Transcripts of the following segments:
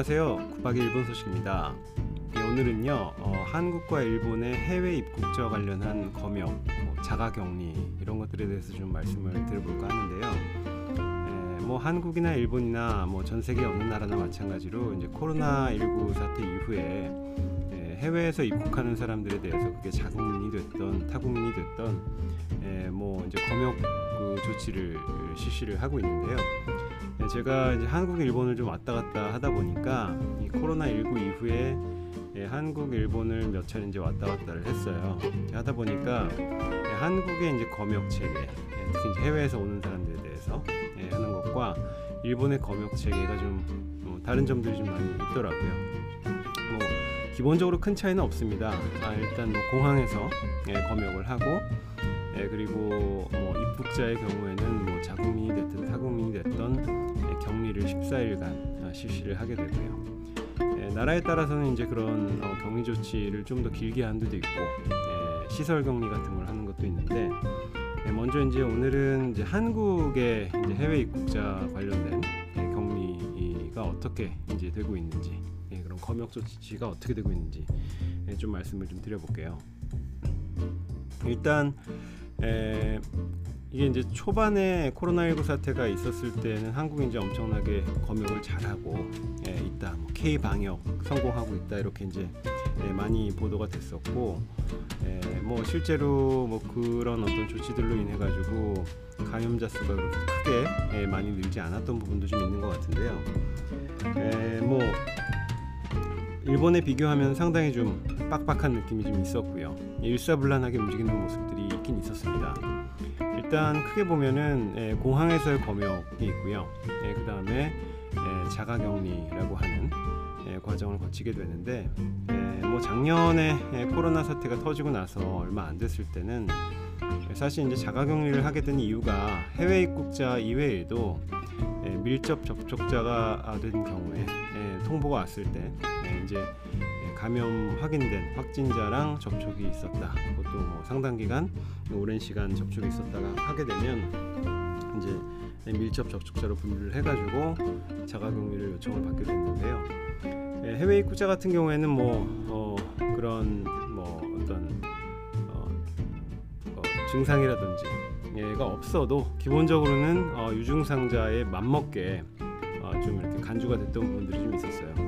안녕하세요. 9박의 일본 소식입니다. 예, 오늘은요 어, 한국과 일본의 해외 입국자와 관련한 검역, 뭐 자가격리 이런 것들에 대해서 좀 말씀을 드려볼까 하는데요. 예, 뭐 한국이나 일본이나 뭐 전 세계 어느 나라나 마찬가지로 이제 코로나 19 사태 이후에 예, 해외에서 입국하는 사람들에 대해서 그게 자국민이 됐던 타국민이 됐던 예, 뭐 이제 검역 그 조치를 실시를 하고 있는데요. 예, 제가 이제 한국 일본을 좀 왔다 갔다 하다 보니까 이 코로나 19 이후에 예, 한국 일본을 몇 차례 이제 왔다 갔다를 했어요. 하다 보니까 예, 한국의 이제 검역 체계, 예, 특히 이제 해외에서 오는 사람들에 대해서 예, 하는 것과 일본의 검역 체계가 좀 어, 다른 점들이 좀 많이 있더라고요. 뭐 기본적으로 큰 차이는 없습니다. 아, 일단 뭐 공항에서 예, 검역을 하고 예, 그리고 뭐 입국자의 경우에는 뭐 자국민이 됐든 타국민이 됐던 예, 격리를 14일간 아, 실시를 하게 되고요. 예, 나라에 따라서는 이제 그런 어, 격리 조치를 좀 더 길게 한 데도 있고 예, 시설 격리 같은 걸 하는 것도 있는데 예, 먼저 이제 오늘은 이제 한국의 이제 해외 입국자 관련된 예, 격리가 어떻게 이제 되고 있는지 예, 그런 검역 조치가 어떻게 되고 있는지 예, 좀 말씀을 좀 드려볼게요. 일단 에, 이게 이제 초반에 코로나19 사태가 있었을 때는 한국이 이제 엄청나게 검역을 잘하고 예, 있다, 뭐 K 방역 성공하고 있다 이렇게 이제 예, 많이 보도가 됐었고, 예, 뭐 실제로 뭐 그런 어떤 조치들로 인해 가지고 감염자 수가 그렇게 크게 예, 많이 늘지 않았던 부분도 좀 있는 것 같은데요. 예, 뭐 일본에 비교하면 상당히 좀 빡빡한 느낌이 좀 있었고요. 일사불란하게 움직이는 모습들이 있긴 있었습니다. 일단 크게 보면은 예, 공항에서의 검역이 있고요. 예, 그 다음에 예, 자가격리라고 하는 예, 과정을 거치게 되는데 예, 뭐 작년에 예, 코로나 사태가 터지고 나서 얼마 안 됐을 때는 예, 사실 이제 자가격리를 하게 된 이유가 해외 입국자 이외에도 예, 밀접 접촉자가 된 경우에 예, 통보가 왔을 때 예, 이제 예, 감염 확인된 확진자랑 접촉이 있었다. 그것도 뭐 상당 기간 오랜 시간 접촉이 있었다가 하게 되면 이제 밀접 접촉자로 분류를 해가지고 자가격리를 요청을 받게 됐는데요. 예, 해외 입국자 같은 경우에는 뭐 어, 그런 뭐 어떤 어, 어, 증상이라든지 얘가 없어도 기본적으로는 어, 유증상자에 맞먹게 어, 좀 이렇게 간주가 됐던 부분들이 좀 있었어요.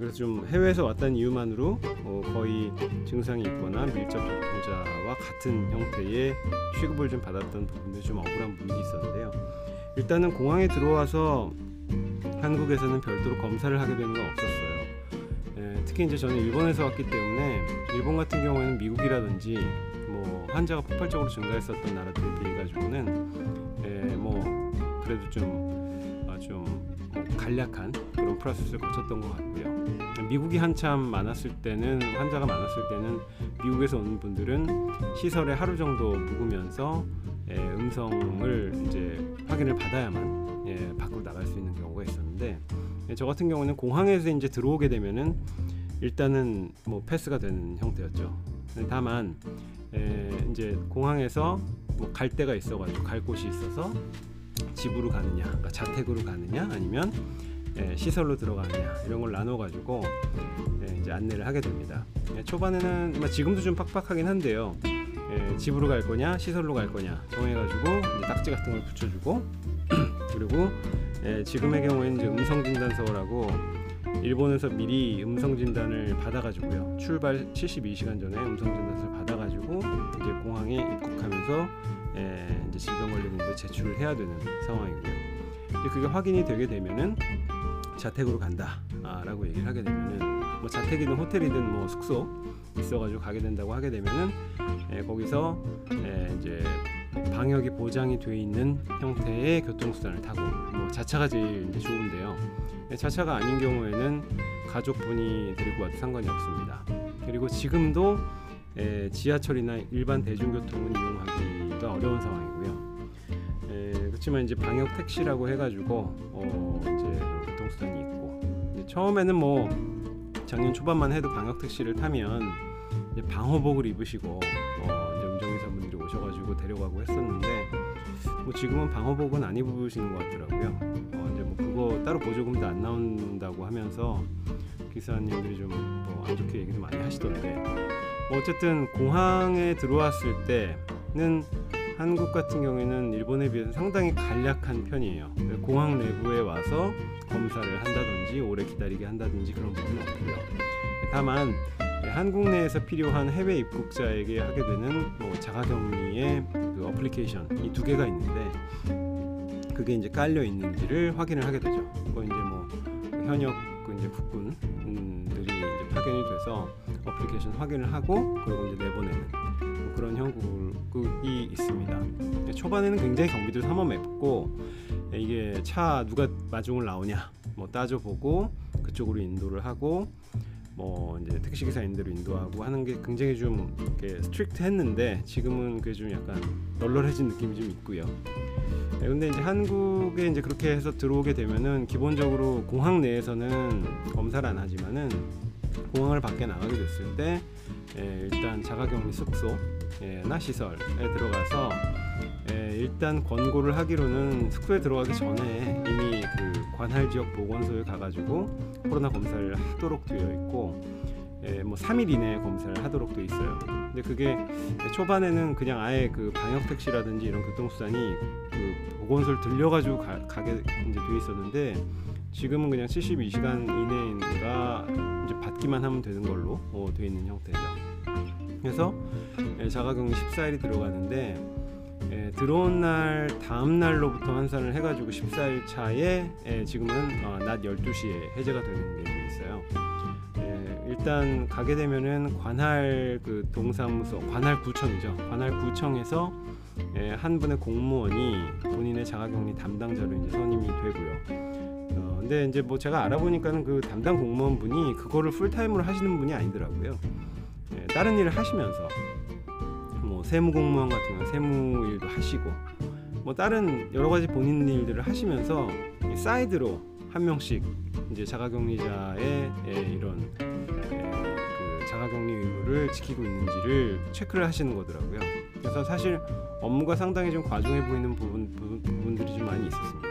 그래서 좀 해외에서 왔다는 이유만으로 어, 거의 증상이 있거나 밀접 접촉자와 같은 형태의 취급을 좀 받았던 부분들이 좀 억울한 부분이 있었는데요. 일단은 공항에 들어와서 한국에서는 별도로 검사를 하게 되는 건 없었어요. 에, 특히 이제 저는 일본에서 왔기 때문에 일본 같은 경우에는 미국이라든지 뭐 환자가 폭발적으로 증가했었던 나라들에 비해 가지고는 에, 뭐 그래도 좀 어, 좀뭐 간략한 그런 프로세스를 거쳤던 것 같고요. 미국이 한참 많았을 때는 환자가 많았을 때는 미국에서 오는 분들은 시설에 하루 정도 묵으면서 예, 음성을 이제 확인을 받아야만 예, 밖으로 나갈 수 있는 경우가 있었는데 예, 저 같은 경우는 공항에서 이제 들어오게 되면은 일단은 뭐 패스가 되는 형태였죠. 다만 예, 이제 공항에서 뭐 갈 데가 있어가지고 갈 곳이 있어서 집으로 가느냐, 그러니까 자택으로 가느냐, 아니면 예, 시설로 들어가느냐 이런 걸 나눠 가지고 예, 이제 안내를 하게 됩니다. 예, 초반에는 뭐 지금도 좀 팍팍하긴 한데요. 예, 집으로 갈 거냐, 시설로 갈 거냐 정해가지고 딱지 같은 걸 붙여주고 그리고 예, 지금의 경우에는 이제 음성 진단서라고 일본에서 미리 음성 진단을 받아가지고요. 출발 72시간 전에 음성 진단서를 받아가지고 이제 공항에 입국하면서 예, 이제 질병 관리 본부에 제출을 해야 되는 상황이고요. 그게 확인이 되게 되면은 자택으로 간다라고 얘기를 하게 되면은 뭐 자택이든 호텔이든 뭐 숙소 있어가지고 가게 된다고 하게 되면은 예, 거기서 예, 이제 방역이 보장이 돼 있는 형태의 교통수단을 타고 뭐 자차가 제일 이제 좋은데요. 예, 자차가 아닌 경우에는 가족분이 데리고 와도 상관이 없습니다. 그리고 지금도 예, 지하철이나 일반 대중교통은 이용하기가 어려운 상황이고요. 예, 그렇지만 이제 방역 택시라고 해가지고 어, 처음에는 뭐 작년 초반만 해도 방역 택시를 타면 방호복을 입으시고 어, 이제 운전기사분들이 오셔가지고 데려가고 했었는데 뭐 지금은 방호복은 안 입으시는 것 같더라고요. 어, 이제 뭐 그거 따로 보조금도 안 나온다고 하면서 기사님들이 좀뭐안 좋게 얘기도 많이 하시던데 뭐 어쨌든 공항에 들어왔을 때는 한국 같은 경우에는 일본에 비해서 상당히 간략한 편이에요. 공항 내부에 와서 검사를 한다든지 오래 기다리게 한다든지 그런 부분은 없고요. 다만 한국 내에서 필요한 해외 입국자에게 하게 되는 뭐 자가격리의 그 어플리케이션 이 두 개가 있는데 그게 이제 깔려 있는지를 확인을 하게 되죠. 그거 이제 뭐 현역 그 이제 국군들이 이제 파견이 돼서 어플리케이션 확인을 하고 그리고 이제 내보내는 뭐 그런 형국이 있습니다. 초반에는 굉장히 경비도 삼엄했고 이게 차 누가 마중을 나오냐 뭐 따져보고 그쪽으로 인도를 하고 뭐 이제 택시 기사인대로 인도하고 하는 게 굉장히 좀 이렇게 스트릭트했는데 지금은 그게 좀 약간 널널해진 느낌이 좀 있고요. 네, 근데 이제 한국에 이제 그렇게 해서 들어오게 되면은 기본적으로 공항 내에서는 검사를 안 하지만은 공항을 밖에 나가게 됐을 때 예, 일단 자가격리 숙소 예, 나 시설에 들어가서 예, 일단 권고를 하기로는 숙소에 들어가기 전에 이미 그 관할 지역 보건소에 가가지고 코로나 검사를 하도록 되어 있고 예, 뭐 3일 이내에 검사를 하도록 되어 있어요. 근데 그게 초반에는 그냥 아예 그 방역 택시라든지 이런 교통수단이 그 보건소를 들려가지고 가, 가게 이제 돼 있었는데 지금은 그냥 72시간 이내인가 이제 받기만 하면 되는 걸로 어, 돼 있는 형태죠. 그래서 예, 자가격리 14일이 들어가는데 예, 들어온 날 다음 날로부터 환산을 해가지고 14일 차에 예, 지금은 어, 낮 12시에 해제가 되는 게돼 있어요. 예, 일단 가게 되면은 관할 그 동사무소 관할 구청이죠. 관할 구청에서 예, 한 분의 공무원이 본인의 자가격리 담당자로 이제 선임이 되고요. 어, 근데 이제 뭐 제가 알아보니까는 그 담당 공무원 분이 그거를 풀타임으로 하시는 분이 아니더라고요. 예, 다른 일을 하시면서 뭐 세무 공무원 같은 경우 세무 일도 하시고 뭐 다른 여러 가지 본인 일들을 하시면서 사이드로 한 명씩 이제 자가격리자의 예, 이런 예, 그 자가격리 의무를 지키고 있는지를 체크를 하시는 거더라고요. 그래서 사실 업무가 상당히 좀 과중해 보이는 부분, 부분 들이좀 많이 있었습니다.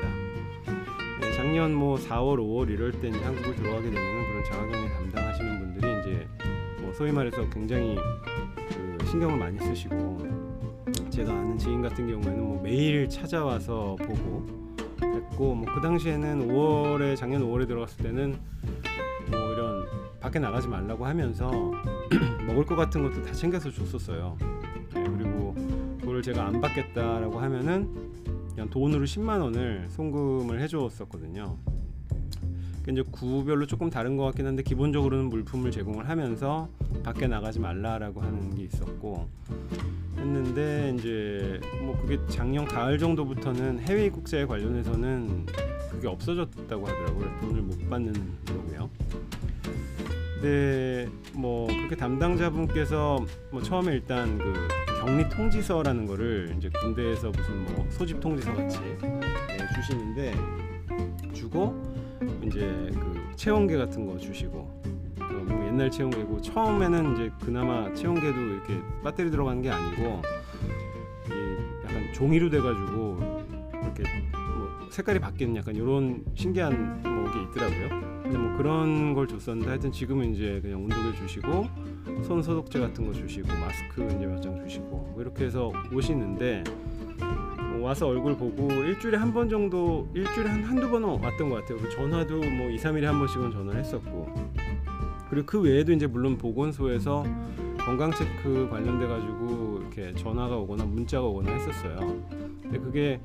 예, 작년 뭐 4월, 5월 이럴 때 한국을 들어가게 되면 그런 자가격리 담당하시는 분들이 이제 뭐 소위 말해서 굉장히 그 신경을 많이 쓰시고 제가 아는 지인 같은 경우에는 뭐 매일 찾아와서 보고 했고 뭐 그 당시에는 5월에 작년 5월에 들어갔을 때는 뭐 이런 밖에 나가지 말라고 하면서 먹을 것 같은 것도 다 챙겨서 줬었어요. 네, 그리고 그걸 제가 안 받겠다라고 하면은 그냥 돈으로 10만 원을 송금을 해줬었거든요. 이제 구별로 조금 다른 것 같긴 한데 기본적으로는 물품을 제공을 하면서 밖에 나가지 말라라고 하는 게 있었고 했는데 이제 뭐 그게 작년 가을 정도부터는 해외 입국자에 관련해서는 그게 없어졌다고 하더라고요. 돈을 못 받는 거고요. 근데 뭐 그렇게 담당자분께서 뭐 처음에 일단 그 격리 통지서라는 거를 이제 군대에서 무슨 뭐 소집 통지서 같이 네, 주시는데 주고 이제 그 체온계 같은 거 주시고 뭐 옛날 체온계고 처음에는 이제 그나마 체온계도 이렇게 배터리 들어간 게 아니고 약간 종이로 돼가지고 이렇게 뭐 색깔이 바뀌는 약간 이런 신기한 뭐 게 있더라고요. 근데 뭐 그런 걸 줬었는데 하여튼 지금은 이제 그냥 온도계 주시고 손 소독제 같은 거 주시고 마스크 이제 몇 장 주시고 뭐 이렇게 해서 오시는데 와서 얼굴 보고 일주일에 한 번 정도 일주일에 한 한두 번은 왔던 것 같아요. 전화도 뭐 2, 3일에 한 번씩은 전화를 했었고 그리고 그 외에도 이제 물론 보건소에서 건강 체크 관련돼 가지고 이렇게 전화가 오거나 문자가 오거나 했었어요. 근데 그게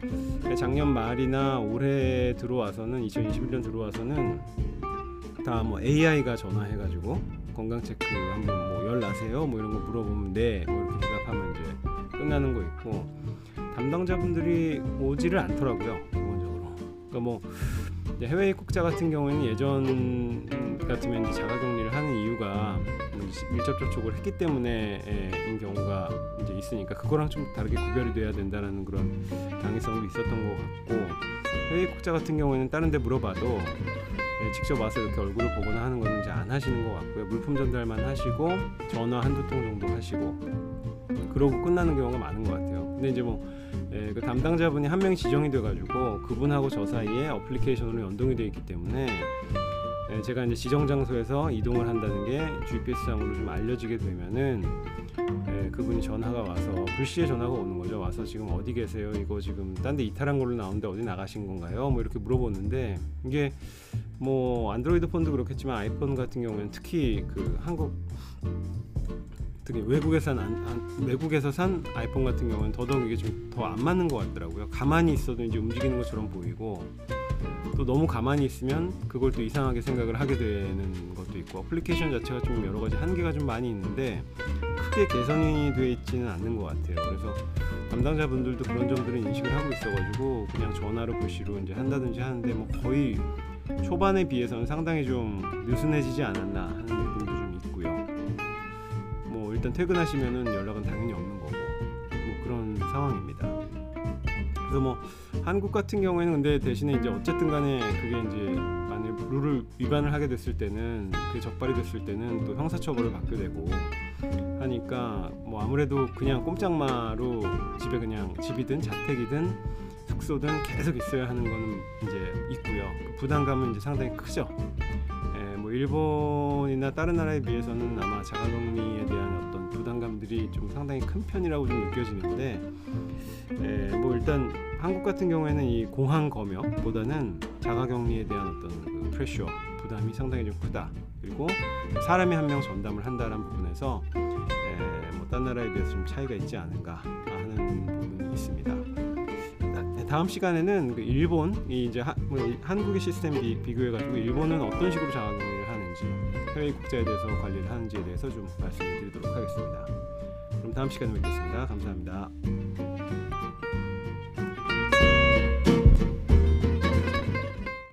작년 말이나 올해 들어와서는 2021년 들어와서는 다 뭐 AI가 전화해 가지고 건강 체크 한번 뭐 열 나세요 뭐 이런 거 물어보면 네뭐 이렇게 대답하면 이제 끝나는 거 있고 담당자분들이 오지를 않더라고요 기본적으로. 그러니까 뭐 해외 입국자 같은 경우에는 예전 같으면 이제 뭐 밀접 접촉을 했기 때문에인 경우가 이제 있으니까 그거랑 좀 다르게 구별이 돼야 된다는 그런 당위성도 있었던 것 같고 입국자 같은 경우에는 다른 데 물어봐도 직접 와서 이렇게 얼굴을 보거나 하는 거는 이제 안 하시는 것 같고요. 물품 전달만 하시고 전화 한두 통 정도 하시고 그러고 끝나는 경우가 많은 것 같아요. 근데 이제 뭐 예, 그 담당자분이 한 명 지정이 돼가지고 그분하고 저 사이에 어플리케이션으로 연동이 되어 있기 때문에 예, 제가 이제 지정 장소에서 이동을 한다는 게 GPS상으로 좀 알려지게 되면은 예, 그분이 전화가 와서 불시에 전화가 오는 거죠. 와서 지금 어디 계세요? 이거 지금 딴 데 이탈한 걸로 나오는데 어디 나가신 건가요? 뭐 이렇게 물어보는데 이게 뭐 안드로이드 폰도 그렇겠지만 아이폰 같은 경우에는 특히 그 한국 특히 외국에서 산 외국에서 산 아이폰 같은 경우는 더더욱 이게 좀 더 안 맞는 것 같더라고요. 가만히 있어도 이제 움직이는 것처럼 보이고 또 너무 가만히 있으면 그걸 또 이상하게 생각을 하게 되는 것도 있고 어플리케이션 자체가 좀 여러 가지 한계가 좀 많이 있는데 크게 개선이 되어 있지는 않는 것 같아요. 그래서 담당자분들도 그런 점들을 인식을 하고 있어가지고 그냥 전화로 글씨로 이제 한다든지 하는데 뭐 거의 초반에 비해서는 상당히 좀 느슨해지지 않았나 하는 느낌도 좀 있고요. 뭐 일단 퇴근하시면은 연락은 당연히 없는 거고 뭐 그런 상황입니다. 그래서 뭐 한국 같은 경우에는 근데 대신에 이제 어쨌든 간에 그게 이제 만약 룰을 위반을 하게 됐을 때는 그게 적발이 됐을 때는 또 형사처벌을 받게 되고 하니까 뭐 아무래도 그냥 꼼짝마로 집에 그냥 집이든 자택이든 숙소든 계속 있어야 하는 거는 이제 있고요. 그 부담감은 이제 상당히 크죠. 예, 뭐 일본이나 다른 나라에 비해서는 아마 자가격리에 대한 어떤 부담감들이 좀 상당히 큰 편이라고 좀 느껴지는데, 예, 뭐 일단 한국 같은 경우에는 이 공항 검역보다는 자가격리에 대한 어떤 그 프레셔 부담이 상당히 좀 크다. 그리고 사람이 한 명 전담을 한다는 부분에서 예, 뭐딴 나라에 비해서 좀 차이가 있지 않은가 하는 부분이 있습니다. 네, 다음 시간에는 그 일본 이 이제 하, 뭐 이- 한국의 시스템 비, 비교해 가지고 일본은 어떤 식으로 자가격리를 하는지 해외 국자에 대해서 관리를 하는지에 대해서 좀 말씀을 드리도록 하겠습니다. 그럼 다음 시간에 뵙겠습니다. 감사합니다.